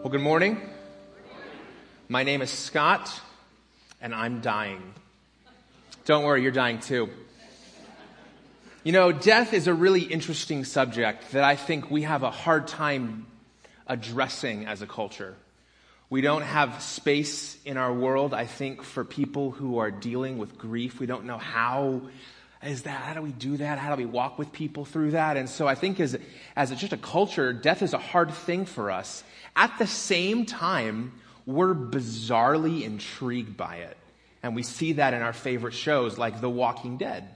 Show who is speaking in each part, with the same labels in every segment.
Speaker 1: Well, good morning. My name is Scott, and I'm dying. Don't worry, you're dying too. You know, death is a really interesting subject that I think we have a hard time addressing as a culture. We don't have space in our world, I think, for people who are dealing with grief. We don't know how is that, how do we do that? How do we walk with people through that? And so I think as, as just a culture, death is a hard thing for us. At the same time, we're bizarrely intrigued by it. And we see that in our favorite shows like The Walking Dead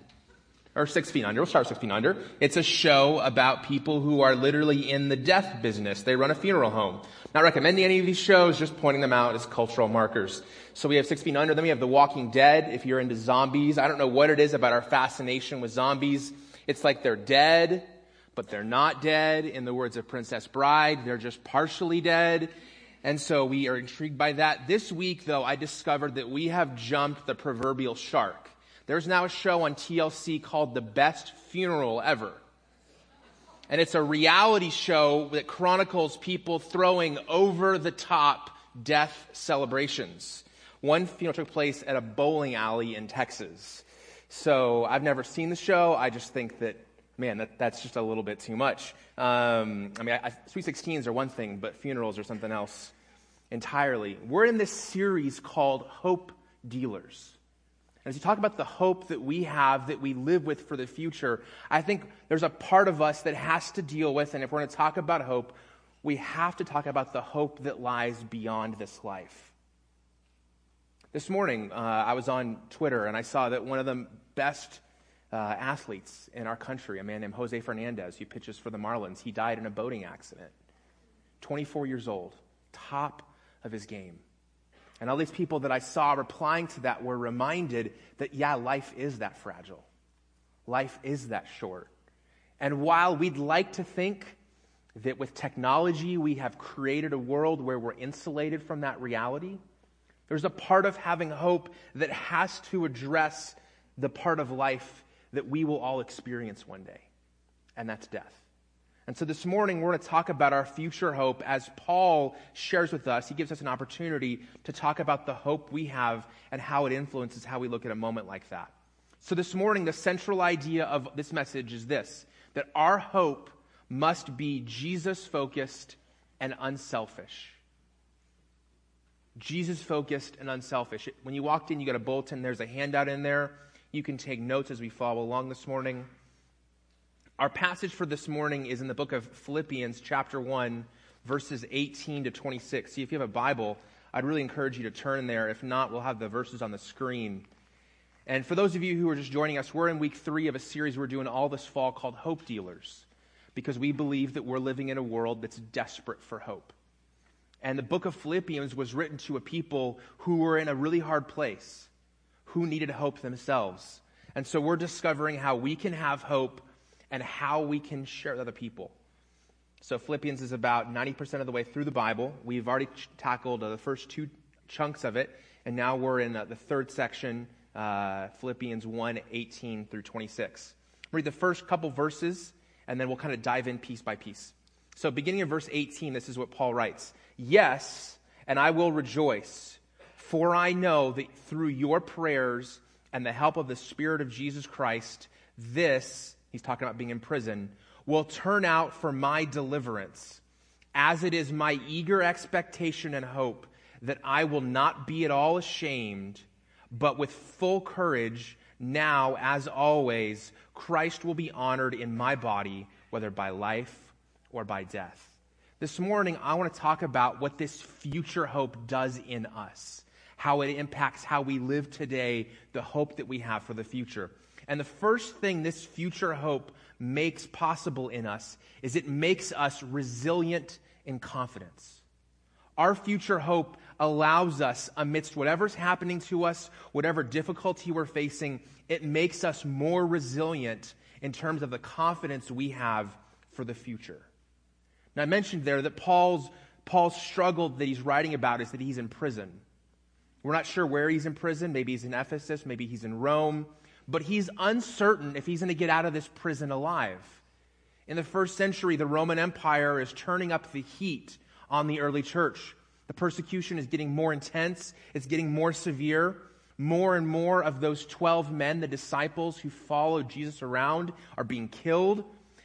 Speaker 1: or Six Feet Under. We'll start Six Feet Under. It's a show about people who are literally in the death business. They run a funeral home. Not recommending any of these shows, just pointing them out as cultural markers. So we have Six Feet Under. Then we have The Walking Dead. If you're into zombies, I don't know what it is about our fascination with zombies. It's like they're dead, but they're not dead. In the words of Princess Bride, they're just partially dead. And so we are intrigued by that. This week, though, I discovered that we have jumped the proverbial shark. There's now a show on TLC called The Best Funeral Ever. And it's a reality show that chronicles people throwing over the top death celebrations. One funeral took place at a bowling alley in Texas. So I've never seen the show. I just think that, man, that, that's just a little bit too much. Um, I mean, I, Sweet 16s are one thing, but funerals are something else entirely. We're in this series called Hope Dealers. As you talk about the hope that we have, that we live with for the future, I think there's a part of us that has to deal with, and if we're going to talk about hope, we have to talk about the hope that lies beyond this life. This morning, uh, I was on Twitter and I saw that one of the best uh, athletes in our country, a man named Jose Fernandez, who pitches for the Marlins, he died in a boating accident. 24 years old, top of his game. And all these people that I saw replying to that were reminded that, yeah, life is that fragile. Life is that short. And while we'd like to think that with technology we have created a world where we're insulated from that reality, there's a part of having hope that has to address the part of life that we will all experience one day, and that's death. And so this morning, we're going to talk about our future hope as Paul shares with us. He gives us an opportunity to talk about the hope we have and how it influences how we look at a moment like that. So this morning, the central idea of this message is this that our hope must be Jesus focused and unselfish. Jesus focused and unselfish. When you walked in, you got a bulletin, there's a handout in there. You can take notes as we follow along this morning. Our passage for this morning is in the book of Philippians, chapter 1, verses 18 to 26. See, if you have a Bible, I'd really encourage you to turn there. If not, we'll have the verses on the screen. And for those of you who are just joining us, we're in week three of a series we're doing all this fall called Hope Dealers, because we believe that we're living in a world that's desperate for hope. And the book of Philippians was written to a people who were in a really hard place, who needed hope themselves. And so we're discovering how we can have hope and how we can share with other people. So, Philippians is about 90% of the way through the Bible. We've already ch- tackled uh, the first two chunks of it, and now we're in uh, the third section, uh, Philippians 1 18 through 26. Read the first couple verses, and then we'll kind of dive in piece by piece. So, beginning in verse 18, this is what Paul writes Yes, and I will rejoice, for I know that through your prayers and the help of the Spirit of Jesus Christ, this he's talking about being in prison, will turn out for my deliverance, as it is my eager expectation and hope that I will not be at all ashamed, but with full courage, now as always, Christ will be honored in my body, whether by life or by death. This morning, I want to talk about what this future hope does in us, how it impacts how we live today, the hope that we have for the future. And the first thing this future hope makes possible in us is it makes us resilient in confidence. Our future hope allows us, amidst whatever's happening to us, whatever difficulty we're facing, it makes us more resilient in terms of the confidence we have for the future. Now, I mentioned there that Paul's, Paul's struggle that he's writing about is that he's in prison. We're not sure where he's in prison. Maybe he's in Ephesus, maybe he's in Rome but he's uncertain if he's going to get out of this prison alive. In the first century, the Roman Empire is turning up the heat on the early church. The persecution is getting more intense, it's getting more severe. More and more of those 12 men, the disciples who followed Jesus around, are being killed.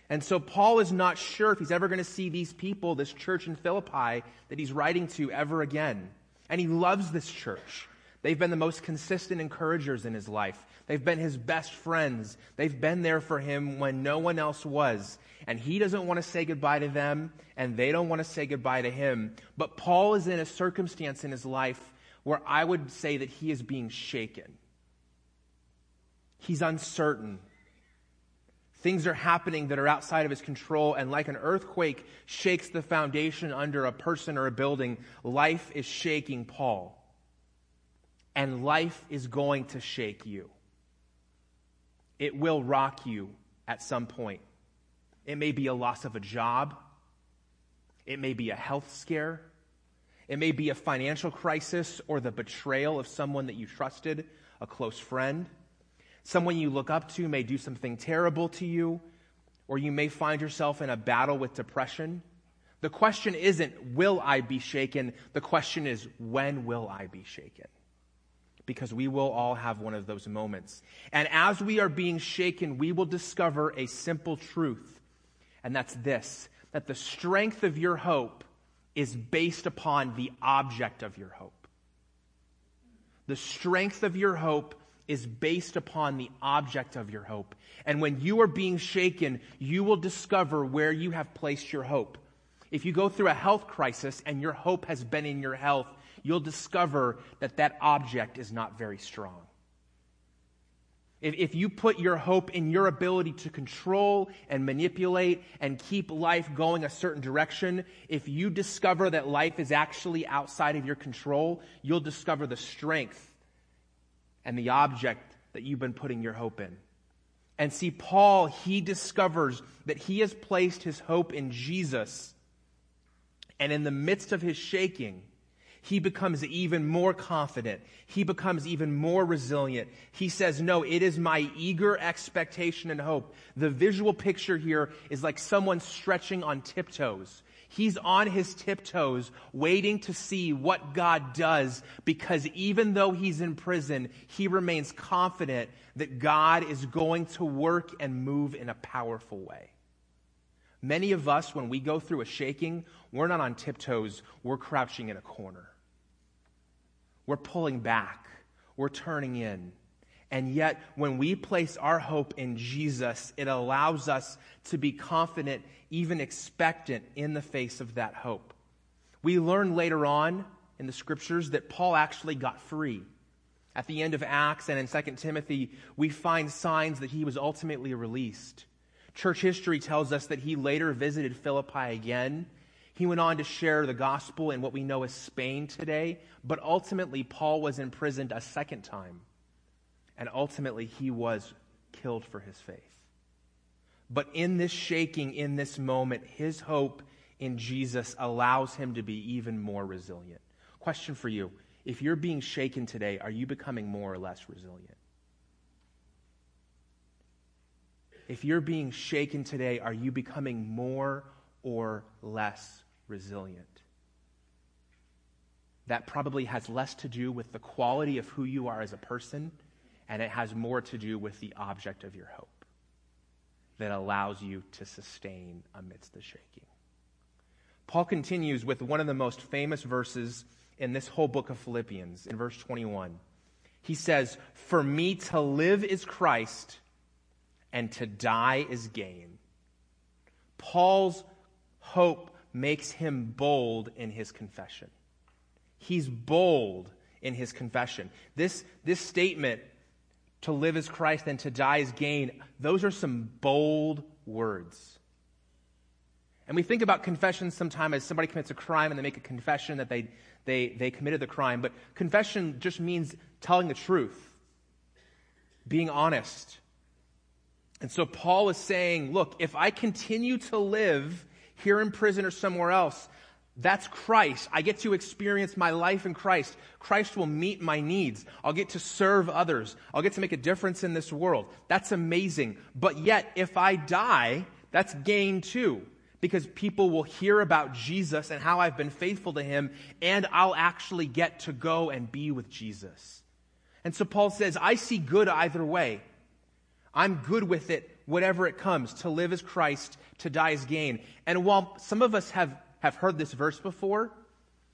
Speaker 1: And so Paul is not sure if he's ever going to see these people, this church in Philippi that he's writing to, ever again. And he loves this church. They've been the most consistent encouragers in his life. They've been his best friends. They've been there for him when no one else was. And he doesn't want to say goodbye to them, and they don't want to say goodbye to him. But Paul is in a circumstance in his life where I would say that he is being shaken. He's uncertain. Things are happening that are outside of his control, and like an earthquake shakes the foundation under a person or a building, life is shaking Paul. And life is going to shake you. It will rock you at some point. It may be a loss of a job, it may be a health scare, it may be a financial crisis or the betrayal of someone that you trusted, a close friend. Someone you look up to may do something terrible to you, or you may find yourself in a battle with depression. The question isn't, will I be shaken? The question is, when will I be shaken? Because we will all have one of those moments. And as we are being shaken, we will discover a simple truth. And that's this that the strength of your hope is based upon the object of your hope. The strength of your hope is based upon the object of your hope. And when you are being shaken, you will discover where you have placed your hope. If you go through a health crisis and your hope has been in your health, you'll discover that that object is not very strong. If, if you put your hope in your ability to control and manipulate and keep life going a certain direction, if you discover that life is actually outside of your control, you'll discover the strength and the object that you've been putting your hope in. And see, Paul, he discovers that he has placed his hope in Jesus. And in the midst of his shaking, he becomes even more confident. He becomes even more resilient. He says, No, it is my eager expectation and hope. The visual picture here is like someone stretching on tiptoes. He's on his tiptoes waiting to see what God does because even though he's in prison, he remains confident that God is going to work and move in a powerful way. Many of us, when we go through a shaking, we're not on tiptoes, we're crouching in a corner. We're pulling back, we're turning in. And yet, when we place our hope in Jesus, it allows us to be confident, even expectant in the face of that hope. We learn later on in the scriptures that Paul actually got free. At the end of Acts and in 2 Timothy, we find signs that he was ultimately released. Church history tells us that he later visited Philippi again. He went on to share the gospel in what we know as Spain today, but ultimately, Paul was imprisoned a second time and ultimately he was killed for his faith. But in this shaking, in this moment, his hope in Jesus allows him to be even more resilient. Question for you if you're being shaken today, are you becoming more or less resilient? If you're being shaken today, are you becoming more or less resilient? That probably has less to do with the quality of who you are as a person and it has more to do with the object of your hope that allows you to sustain amidst the shaking. Paul continues with one of the most famous verses in this whole book of Philippians, in verse 21. He says, For me to live is Christ, and to die is gain. Paul's hope makes him bold in his confession. He's bold in his confession. This, this statement to live as Christ and to die as gain, those are some bold words. And we think about confession sometimes as somebody commits a crime and they make a confession that they, they, they committed the crime. But confession just means telling the truth, being honest. And so Paul is saying, look, if I continue to live here in prison or somewhere else, that's Christ. I get to experience my life in Christ. Christ will meet my needs. I'll get to serve others. I'll get to make a difference in this world. That's amazing. But yet, if I die, that's gain too. because people will hear about Jesus and how I've been faithful to him, and I'll actually get to go and be with Jesus. And so Paul says, I see good either way. I'm good with it, whatever it comes. To live as Christ, to die as gain. And while some of us have, have heard this verse before,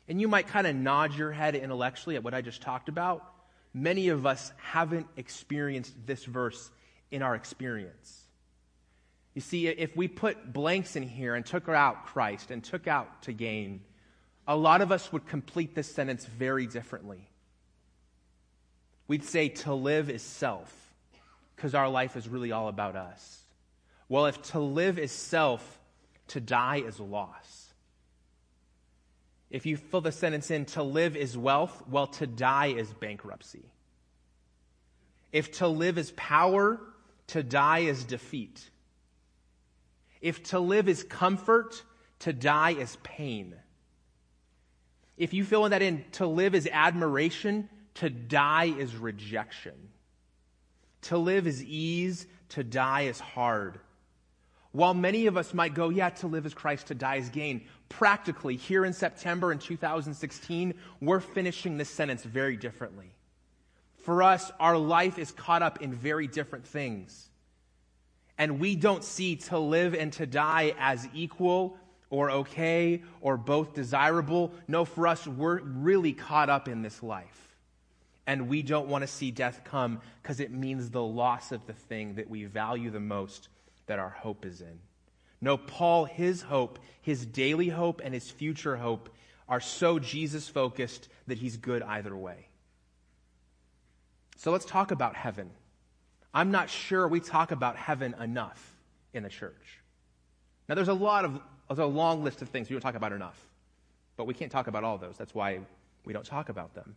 Speaker 1: and you might kind of nod your head intellectually at what I just talked about, many of us haven't experienced this verse in our experience. You see, if we put blanks in here and took out Christ and took out to gain, a lot of us would complete this sentence very differently. We'd say to live is self, because our life is really all about us. Well, if to live is self, to die is loss. If you fill the sentence in, to live is wealth, well, to die is bankruptcy. If to live is power, to die is defeat. If to live is comfort, to die is pain. If you fill in that in, to live is admiration, to die is rejection. To live is ease, to die is hard. While many of us might go, yeah, to live is Christ, to die is gain, practically, here in September in 2016, we're finishing this sentence very differently. For us, our life is caught up in very different things. And we don't see to live and to die as equal or okay or both desirable. No, for us, we're really caught up in this life. And we don't want to see death come because it means the loss of the thing that we value the most that our hope is in. No, Paul, his hope, his daily hope, and his future hope are so Jesus focused that he's good either way. So let's talk about heaven. I'm not sure we talk about heaven enough in the church. Now, there's a lot of, there's a long list of things we don't talk about enough, but we can't talk about all those. That's why we don't talk about them.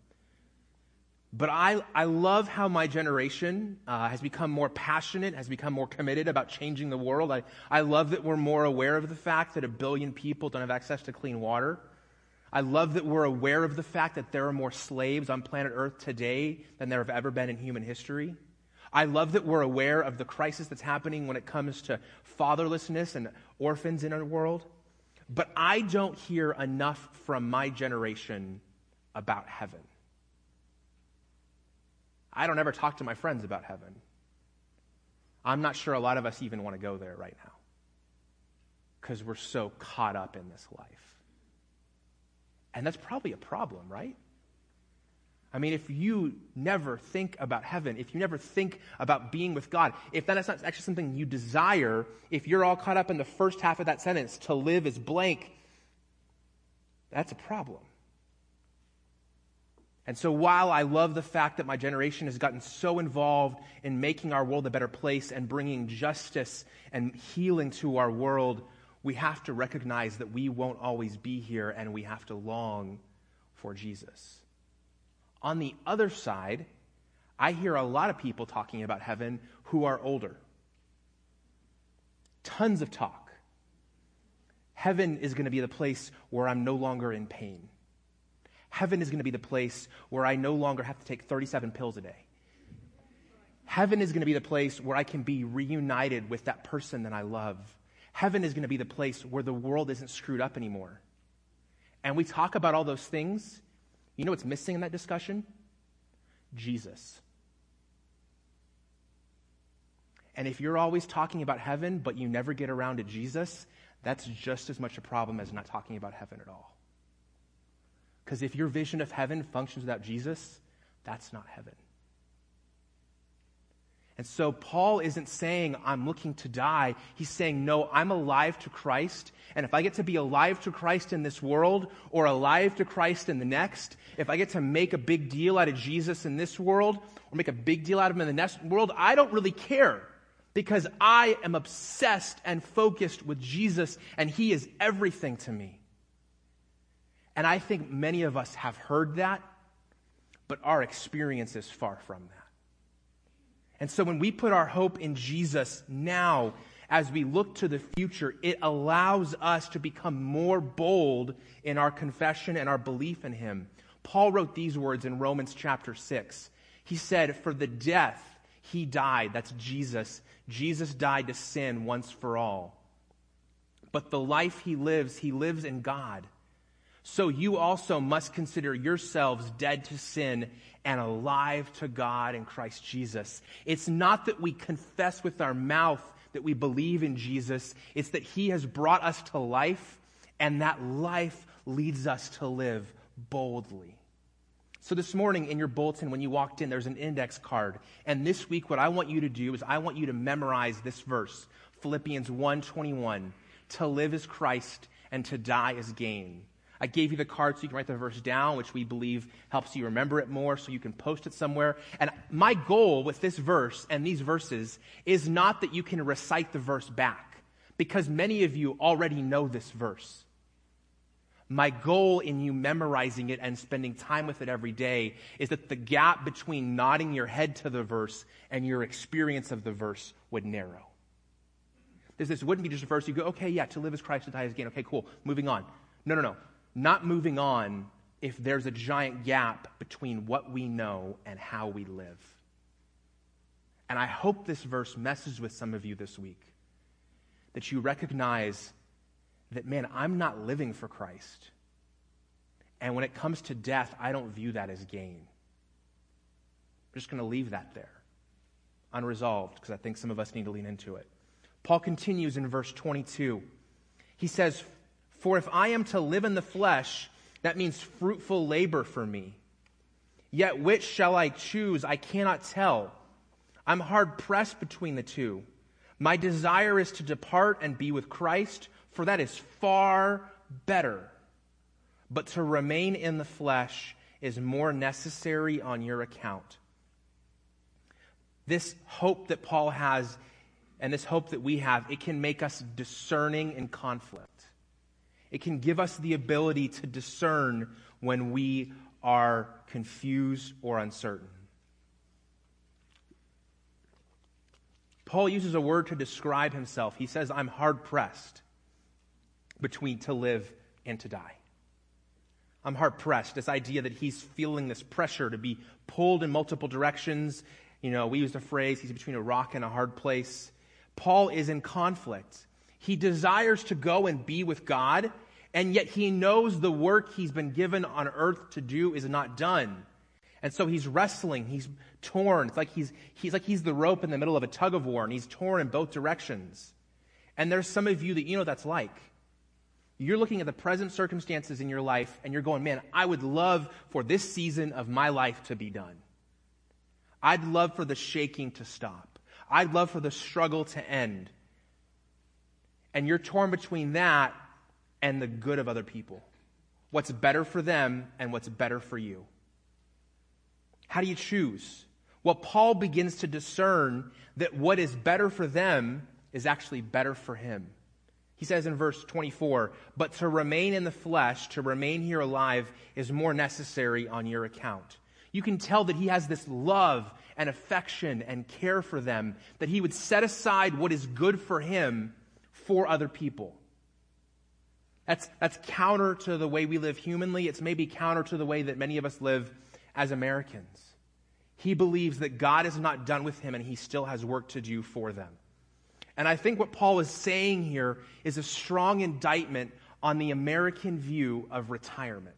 Speaker 1: But I, I love how my generation uh, has become more passionate, has become more committed about changing the world. I, I love that we're more aware of the fact that a billion people don't have access to clean water. I love that we're aware of the fact that there are more slaves on planet Earth today than there have ever been in human history. I love that we're aware of the crisis that's happening when it comes to fatherlessness and orphans in our world. But I don't hear enough from my generation about heaven. I don't ever talk to my friends about heaven. I'm not sure a lot of us even want to go there right now because we're so caught up in this life. And that's probably a problem, right? I mean, if you never think about heaven, if you never think about being with God, if that's not actually something you desire, if you're all caught up in the first half of that sentence, to live is blank, that's a problem. And so while I love the fact that my generation has gotten so involved in making our world a better place and bringing justice and healing to our world, we have to recognize that we won't always be here and we have to long for Jesus. On the other side, I hear a lot of people talking about heaven who are older. Tons of talk. Heaven is going to be the place where I'm no longer in pain. Heaven is going to be the place where I no longer have to take 37 pills a day. Heaven is going to be the place where I can be reunited with that person that I love. Heaven is going to be the place where the world isn't screwed up anymore. And we talk about all those things, you know what's missing in that discussion? Jesus. And if you're always talking about heaven, but you never get around to Jesus, that's just as much a problem as not talking about heaven at all. Because if your vision of heaven functions without Jesus, that's not heaven. And so Paul isn't saying, I'm looking to die. He's saying, no, I'm alive to Christ. And if I get to be alive to Christ in this world or alive to Christ in the next, if I get to make a big deal out of Jesus in this world or make a big deal out of him in the next world, I don't really care because I am obsessed and focused with Jesus and he is everything to me. And I think many of us have heard that, but our experience is far from that. And so when we put our hope in Jesus now, as we look to the future, it allows us to become more bold in our confession and our belief in Him. Paul wrote these words in Romans chapter 6. He said, For the death he died, that's Jesus. Jesus died to sin once for all. but the life he lives, he lives in God. So you also must consider yourselves dead to sin and alive to God in Christ Jesus. It's not that we confess with our mouth that we believe in Jesus, it's that he has brought us to life, and that life leads us to live boldly. So this morning in your bulletin, when you walked in, there's an index card. And this week, what I want you to do is I want you to memorize this verse, Philippians 1:21. To live is Christ, and to die is gain. I gave you the card so you can write the verse down, which we believe helps you remember it more so you can post it somewhere. And my goal with this verse and these verses is not that you can recite the verse back, because many of you already know this verse. My goal in you memorizing it and spending time with it every day is that the gap between nodding your head to the verse and your experience of the verse would narrow. This, this wouldn't be just a verse you go, okay, yeah, to live as Christ, to die as gain. Okay, cool, moving on. No, no, no. Not moving on if there's a giant gap between what we know and how we live. And I hope this verse messes with some of you this week. That you recognize that, man, I'm not living for Christ. And when it comes to death, I don't view that as gain. I'm just going to leave that there, unresolved, because I think some of us need to lean into it. Paul continues in verse 22. He says, For if I am to live in the flesh, that means fruitful labor for me. Yet which shall I choose? I cannot tell. I'm hard pressed between the two. My desire is to depart and be with Christ, for that is far better. But to remain in the flesh is more necessary on your account. This hope that Paul has and this hope that we have, it can make us discerning in conflict. It can give us the ability to discern when we are confused or uncertain. Paul uses a word to describe himself. He says, I'm hard pressed between to live and to die. I'm hard pressed. This idea that he's feeling this pressure to be pulled in multiple directions. You know, we use the phrase, he's between a rock and a hard place. Paul is in conflict. He desires to go and be with God, and yet he knows the work he's been given on earth to do is not done. And so he's wrestling, he's torn. It's like he's, he's like he's the rope in the middle of a tug of war, and he's torn in both directions. And there's some of you that you know that's like. You're looking at the present circumstances in your life, and you're going, man, I would love for this season of my life to be done. I'd love for the shaking to stop. I'd love for the struggle to end. And you're torn between that and the good of other people. What's better for them and what's better for you. How do you choose? Well, Paul begins to discern that what is better for them is actually better for him. He says in verse 24, but to remain in the flesh, to remain here alive, is more necessary on your account. You can tell that he has this love and affection and care for them, that he would set aside what is good for him for other people. That's, that's counter to the way we live humanly. It's maybe counter to the way that many of us live as Americans. He believes that God is not done with him and he still has work to do for them. And I think what Paul is saying here is a strong indictment on the American view of retirement.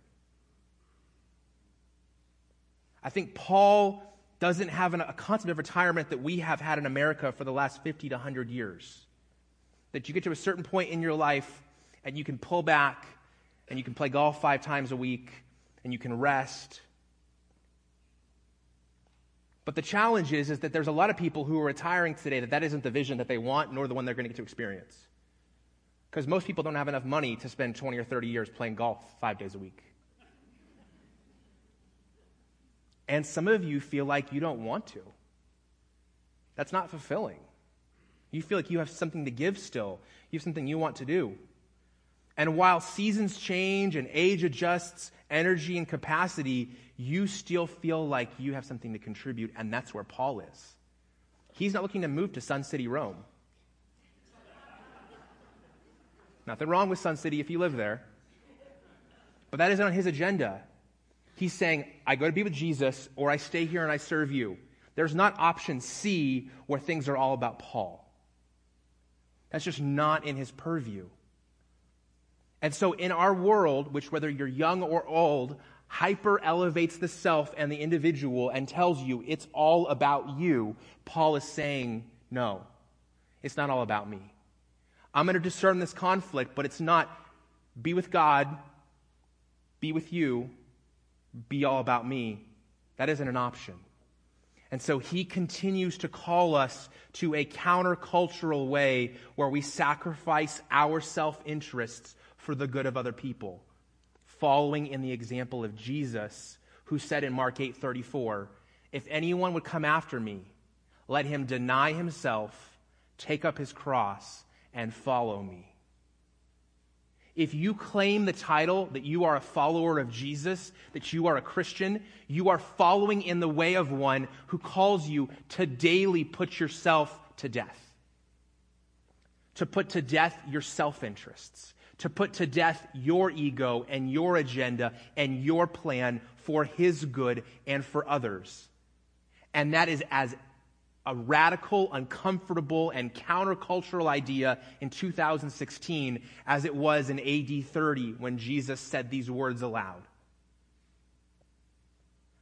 Speaker 1: I think Paul doesn't have an, a concept of retirement that we have had in America for the last 50 to 100 years. That you get to a certain point in your life and you can pull back and you can play golf five times a week and you can rest. But the challenge is, is that there's a lot of people who are retiring today that that isn't the vision that they want nor the one they're going to get to experience. Because most people don't have enough money to spend 20 or 30 years playing golf five days a week. And some of you feel like you don't want to. That's not fulfilling. You feel like you have something to give still, you have something you want to do. And while seasons change and age adjusts energy and capacity, you still feel like you have something to contribute, and that's where Paul is. He's not looking to move to Sun City, Rome. Nothing wrong with Sun City if you live there. But that isn't on his agenda. He's saying, I go to be with Jesus or I stay here and I serve you. There's not option C where things are all about Paul. That's just not in his purview. And so in our world, which whether you're young or old, hyper elevates the self and the individual and tells you it's all about you, Paul is saying, no, it's not all about me. I'm going to discern this conflict, but it's not be with God, be with you, be all about me. That isn't an option. And so he continues to call us to a countercultural way where we sacrifice our self interests for the good of other people, following in the example of Jesus, who said in Mark 8:34, "If anyone would come after me, let him deny himself, take up his cross, and follow me." If you claim the title that you are a follower of Jesus, that you are a Christian, you are following in the way of one who calls you to daily put yourself to death. To put to death your self interests. To put to death your ego and your agenda and your plan for his good and for others. And that is as a radical, uncomfortable, and countercultural idea in 2016 as it was in AD 30 when Jesus said these words aloud.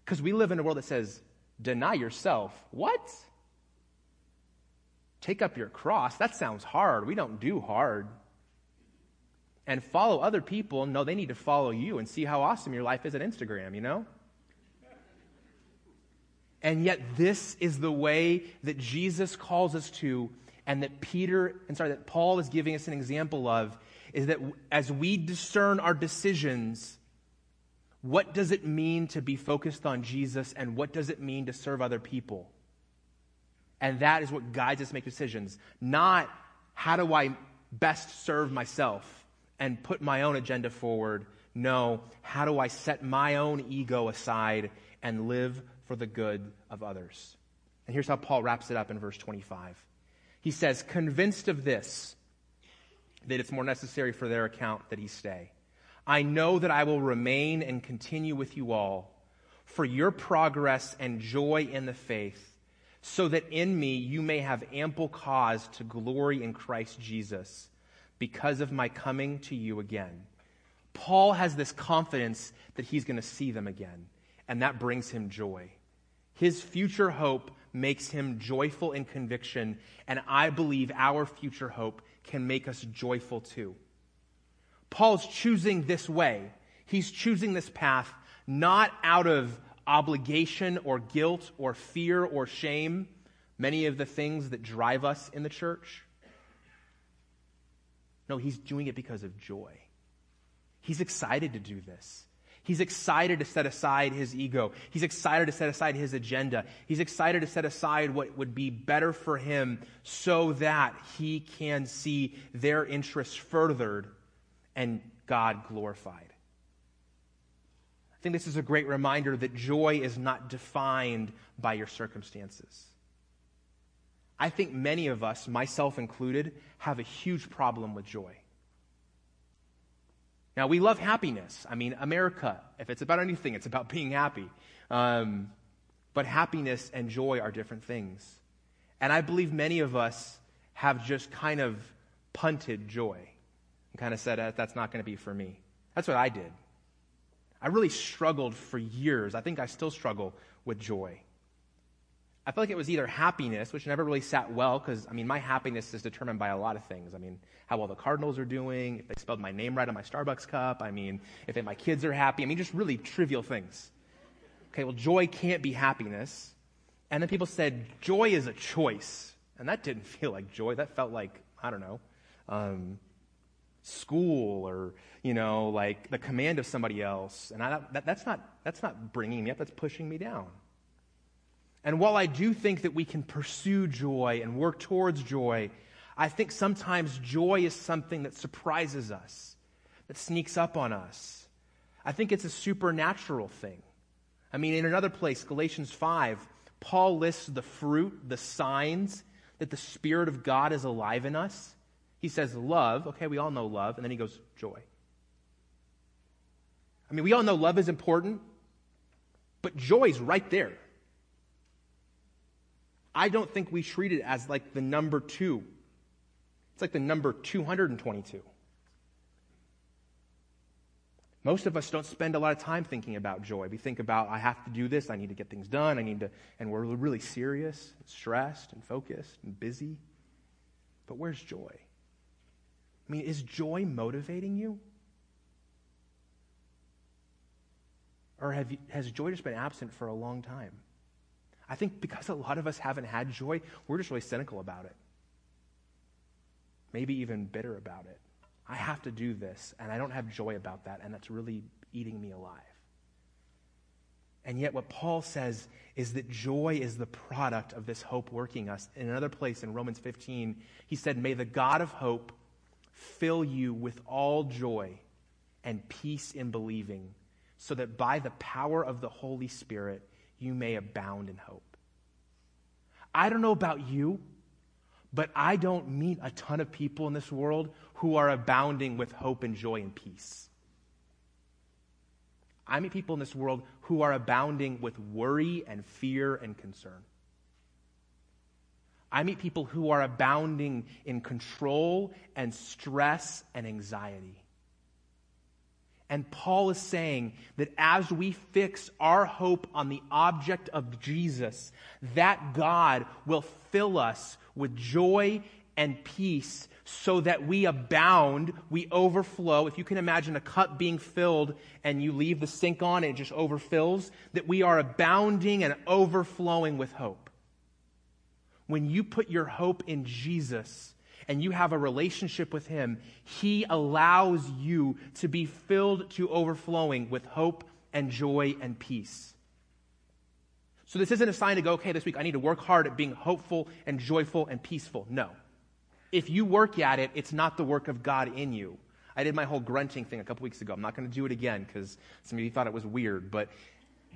Speaker 1: Because we live in a world that says, deny yourself. What? Take up your cross. That sounds hard. We don't do hard. And follow other people. No, they need to follow you and see how awesome your life is at Instagram, you know? And yet, this is the way that Jesus calls us to, and that Peter, and sorry, that Paul is giving us an example of, is that as we discern our decisions, what does it mean to be focused on Jesus, and what does it mean to serve other people? And that is what guides us to make decisions. Not how do I best serve myself and put my own agenda forward. No, how do I set my own ego aside and live for the good of others. And here's how Paul wraps it up in verse 25. He says, Convinced of this, that it's more necessary for their account that he stay. I know that I will remain and continue with you all for your progress and joy in the faith, so that in me you may have ample cause to glory in Christ Jesus because of my coming to you again. Paul has this confidence that he's going to see them again and that brings him joy. His future hope makes him joyful in conviction, and I believe our future hope can make us joyful too. Paul's choosing this way. He's choosing this path not out of obligation or guilt or fear or shame, many of the things that drive us in the church. No, he's doing it because of joy. He's excited to do this. He's excited to set aside his ego. He's excited to set aside his agenda. He's excited to set aside what would be better for him so that he can see their interests furthered and God glorified. I think this is a great reminder that joy is not defined by your circumstances. I think many of us, myself included, have a huge problem with joy. Now, we love happiness. I mean, America, if it's about anything, it's about being happy. Um, but happiness and joy are different things. And I believe many of us have just kind of punted joy and kind of said, uh, that's not going to be for me. That's what I did. I really struggled for years. I think I still struggle with joy. I felt like it was either happiness, which never really sat well, because, I mean, my happiness is determined by a lot of things. I mean, how well the Cardinals are doing, if they spelled my name right on my Starbucks cup, I mean, if my kids are happy. I mean, just really trivial things. Okay, well, joy can't be happiness. And then people said, joy is a choice. And that didn't feel like joy. That felt like, I don't know, um, school or, you know, like the command of somebody else. And I, that, that's, not, that's not bringing me up, that's pushing me down. And while I do think that we can pursue joy and work towards joy, I think sometimes joy is something that surprises us, that sneaks up on us. I think it's a supernatural thing. I mean, in another place, Galatians 5, Paul lists the fruit, the signs that the Spirit of God is alive in us. He says love. Okay, we all know love. And then he goes, joy. I mean, we all know love is important, but joy is right there. I don't think we treat it as like the number two. It's like the number 222. Most of us don't spend a lot of time thinking about joy. We think about, I have to do this, I need to get things done, I need to, and we're really serious, and stressed, and focused, and busy. But where's joy? I mean, is joy motivating you? Or have you, has joy just been absent for a long time? I think because a lot of us haven't had joy, we're just really cynical about it. Maybe even bitter about it. I have to do this, and I don't have joy about that, and that's really eating me alive. And yet, what Paul says is that joy is the product of this hope working us. In another place in Romans 15, he said, May the God of hope fill you with all joy and peace in believing, so that by the power of the Holy Spirit you may abound in hope. I don't know about you, but I don't meet a ton of people in this world who are abounding with hope and joy and peace. I meet people in this world who are abounding with worry and fear and concern. I meet people who are abounding in control and stress and anxiety. And Paul is saying that as we fix our hope on the object of Jesus, that God will fill us with joy and peace so that we abound, we overflow. If you can imagine a cup being filled and you leave the sink on it just overfills, that we are abounding and overflowing with hope. When you put your hope in Jesus, and you have a relationship with Him, He allows you to be filled to overflowing with hope and joy and peace. So this isn't a sign to go, okay, this week I need to work hard at being hopeful and joyful and peaceful. No. If you work at it, it's not the work of God in you. I did my whole grunting thing a couple weeks ago. I'm not going to do it again because some of you thought it was weird. But,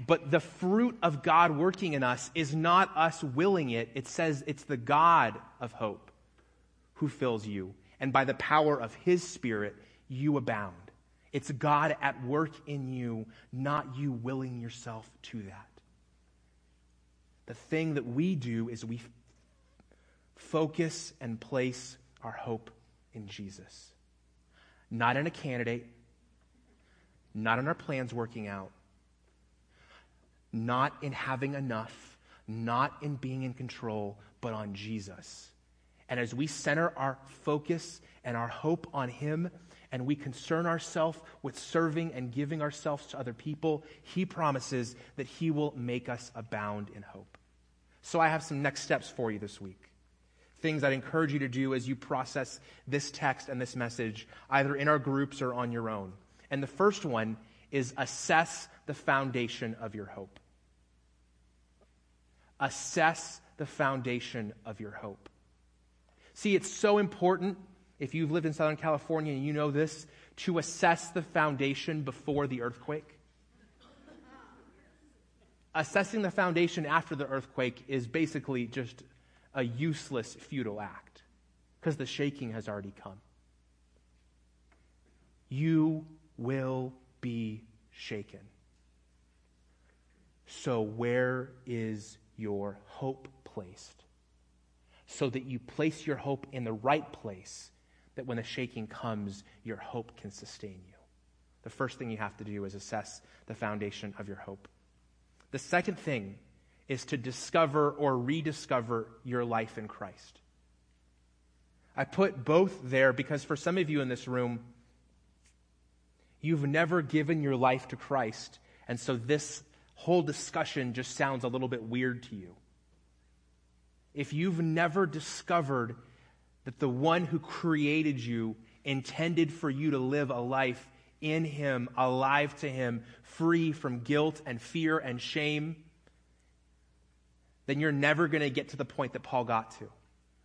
Speaker 1: but the fruit of God working in us is not us willing it. It says it's the God of hope who fills you, and by the power of his Spirit, you abound. It's God at work in you, not you willing yourself to that. The thing that we do is we focus and place our hope in Jesus. Not in a candidate, not in our plans working out, not in having enough, not in being in control, but on Jesus. And as we center our focus and our hope on Him, and we concern ourselves with serving and giving ourselves to other people, He promises that He will make us abound in hope. So I have some next steps for you this week. Things I'd encourage you to do as you process this text and this message, either in our groups or on your own. And the first one is assess the foundation of your hope. Assess the foundation of your hope. See, it's so important, if you've lived in Southern California and you know this, to assess the foundation before the earthquake. Assessing the foundation after the earthquake is basically just a useless, futile act because the shaking has already come. You will be shaken. So, where is your hope placed? So that you place your hope in the right place, that when the shaking comes, your hope can sustain you. The first thing you have to do is assess the foundation of your hope. The second thing is to discover or rediscover your life in Christ. I put both there because for some of you in this room, you've never given your life to Christ, and so this whole discussion just sounds a little bit weird to you if you've never discovered that the one who created you intended for you to live a life in Him, alive to Him, free from guilt and fear and shame, then you're never going to get to the point that Paul got to.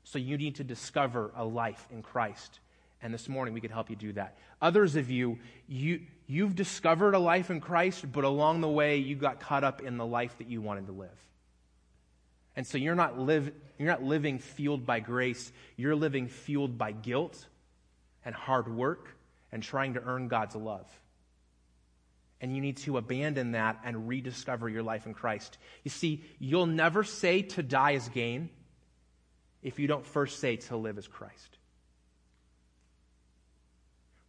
Speaker 1: So you need to discover a life in Christ. And this morning we could help you do that. Others of you, you you've discovered a life in Christ, but along the way you got caught up in the life that you wanted to live. And so you're not, live, you're not living fueled by grace, you're living fueled by guilt and hard work and trying to earn God's love. And you need to abandon that and rediscover your life in Christ. You see, you'll never say to die is gain if you don't first say to live as Christ.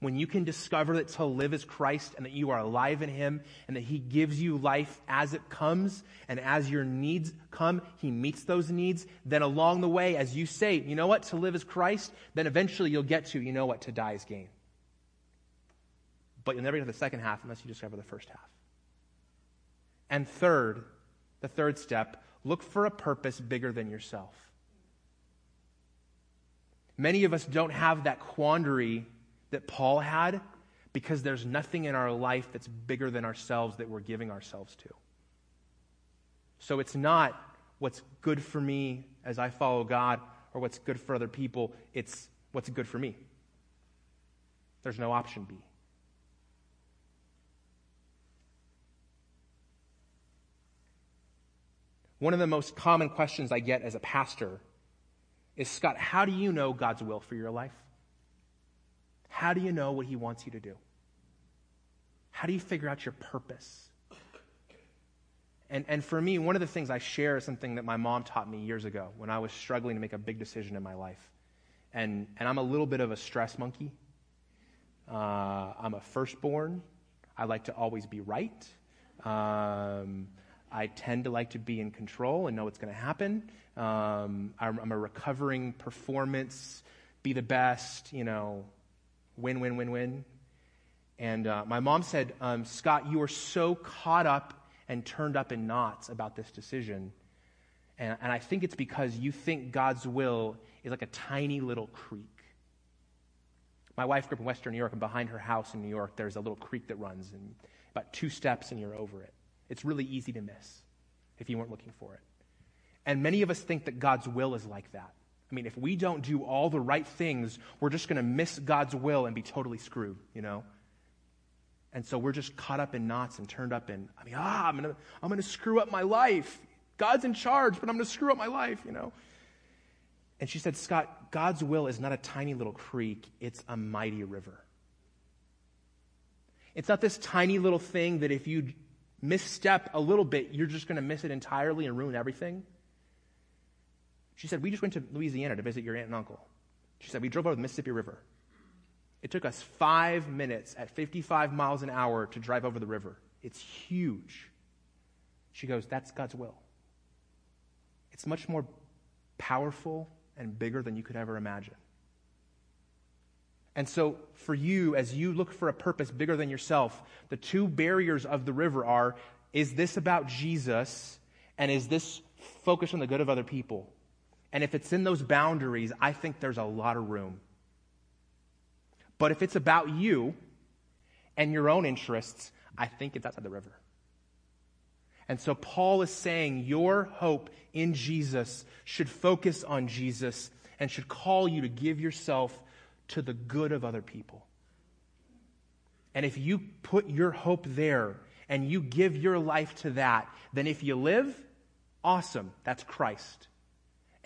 Speaker 1: When you can discover that to live is Christ and that you are alive in Him and that He gives you life as it comes and as your needs come, He meets those needs, then along the way, as you say, you know what, to live is Christ, then eventually you'll get to, you know what, to die is gain. But you'll never get to the second half unless you discover the first half. And third, the third step, look for a purpose bigger than yourself. Many of us don't have that quandary that Paul had because there's nothing in our life that's bigger than ourselves that we're giving ourselves to. So it's not what's good for me as I follow God or what's good for other people, it's what's good for me. There's no option B. One of the most common questions I get as a pastor is Scott, how do you know God's will for your life? How do you know what He wants you to do? How do you figure out your purpose? And, and for me, one of the things I share is something that my mom taught me years ago when I was struggling to make a big decision in my life. And, and I'm a little bit of a stress monkey. Uh, I'm a firstborn. I like to always be right. Um, I tend to like to be in control and know what's going to happen. Um, I'm, I'm, a recovering performance, be the best, you know, win, win, win, win. And uh, my mom said, um, Scott, you are so caught up and turned up in knots about this decision. And, and I think it's because you think God's will is like a tiny little creek. My wife grew up in Western New York, and behind her house in New York, there's a little creek that runs, and about two steps, and you're over it. It's really easy to miss if you weren't looking for it. And many of us think that God's will is like that. I mean, if we don't do all the right things, we're just going to miss God's will and be totally screwed, you know? And so we're just caught up in knots and turned up in, I mean, ah, I'm going to I'm going to screw up my life. God's in charge, but I'm going to screw up my life, you know? And she said, Scott, God's will is not a tiny little creek, it's a mighty river. It's not this tiny little thing that if you misstep a little bit, you're just going to miss it entirely and ruin everything. She said, We just went to Louisiana to visit your aunt and uncle. She said, We drove over the Mississippi River. It took us five minutes at 55 miles an hour to drive over the river. It's huge. She goes, That's God's will. It's much more powerful and bigger than you could ever imagine. And so, for you, as you look for a purpose bigger than yourself, the two barriers of the river are is this about Jesus? And is this focused on the good of other people? And if it's in those boundaries, I think there's a lot of room. But if it's about you and your own interests, I think it's outside the river. And so Paul is saying your hope in Jesus should focus on Jesus and should call you to give yourself to the good of other people. And if you put your hope there and you give your life to that, then if you live, awesome, that's Christ.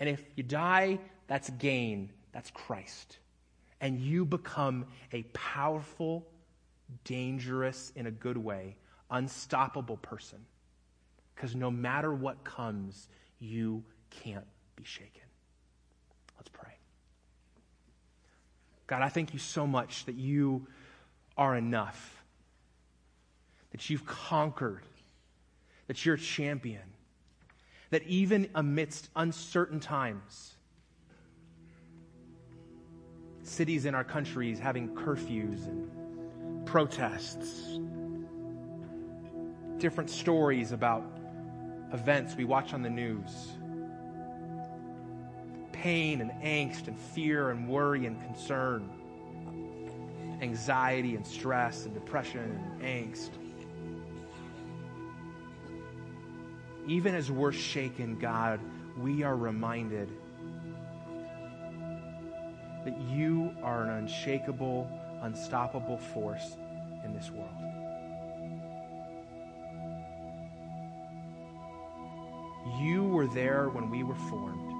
Speaker 1: And if you die, that's gain, that's Christ. And you become a powerful, dangerous, in a good way, unstoppable person. Because no matter what comes, you can't be shaken. Let's pray. God, I thank you so much that you are enough, that you've conquered, that you're a champion, that even amidst uncertain times, cities in our countries having curfews and protests, different stories about events we watch on the news. Pain and angst and fear and worry and concern, anxiety and stress and depression and angst. Even as we're shaken, God, we are reminded that you are an unshakable, unstoppable force in this world. You were there when we were formed.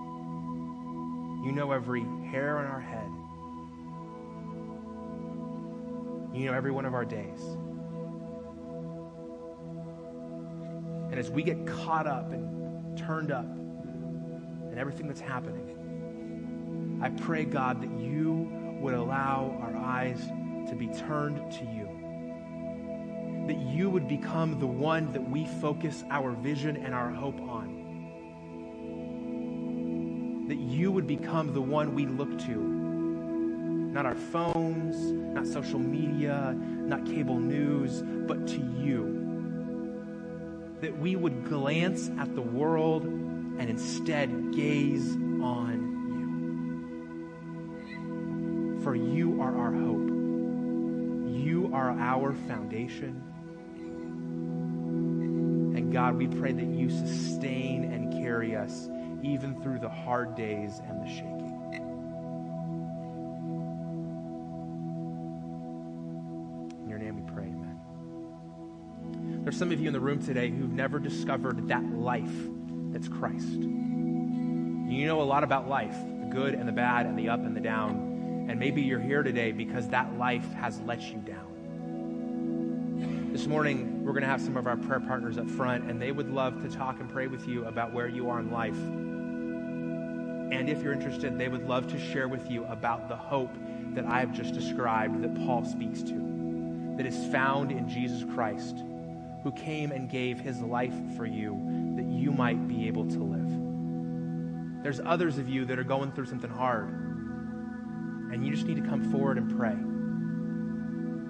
Speaker 1: You know every hair on our head. You know every one of our days. And as we get caught up and turned up in everything that's happening, I pray, God, that you would allow our eyes to be turned to you. That you would become the one that we focus our vision and our hope on. That you would become the one we look to. Not our phones, not social media, not cable news, but to you. That we would glance at the world and instead gaze on you. For you are our hope. You are our foundation. And God, we pray that you sustain and carry us even through the hard days and the shaking. There's some of you in the room today who've never discovered that life that's Christ. You know a lot about life the good and the bad and the up and the down. And maybe you're here today because that life has let you down. This morning, we're going to have some of our prayer partners up front, and they would love to talk and pray with you about where you are in life. And if you're interested, they would love to share with you about the hope that I have just described that Paul speaks to, that is found in Jesus Christ, who came and gave his life for you that you might be able to live. There's others of you that are going through something hard, and you just need to come forward and pray.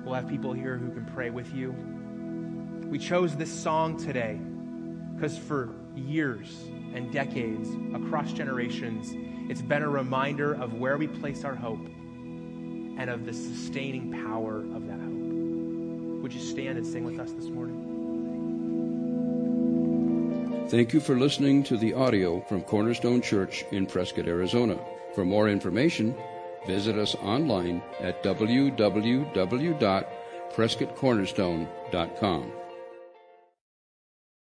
Speaker 1: We'll have people here who can pray with you. We chose this song today because for years and decades, across generations, it's been a reminder of where we place our hope and of the sustaining power of that hope. Would you stand and sing with us this morning?
Speaker 2: Thank you for listening to the audio from Cornerstone Church in Prescott, Arizona. For more information, visit us online at www.prescottcornerstone.com.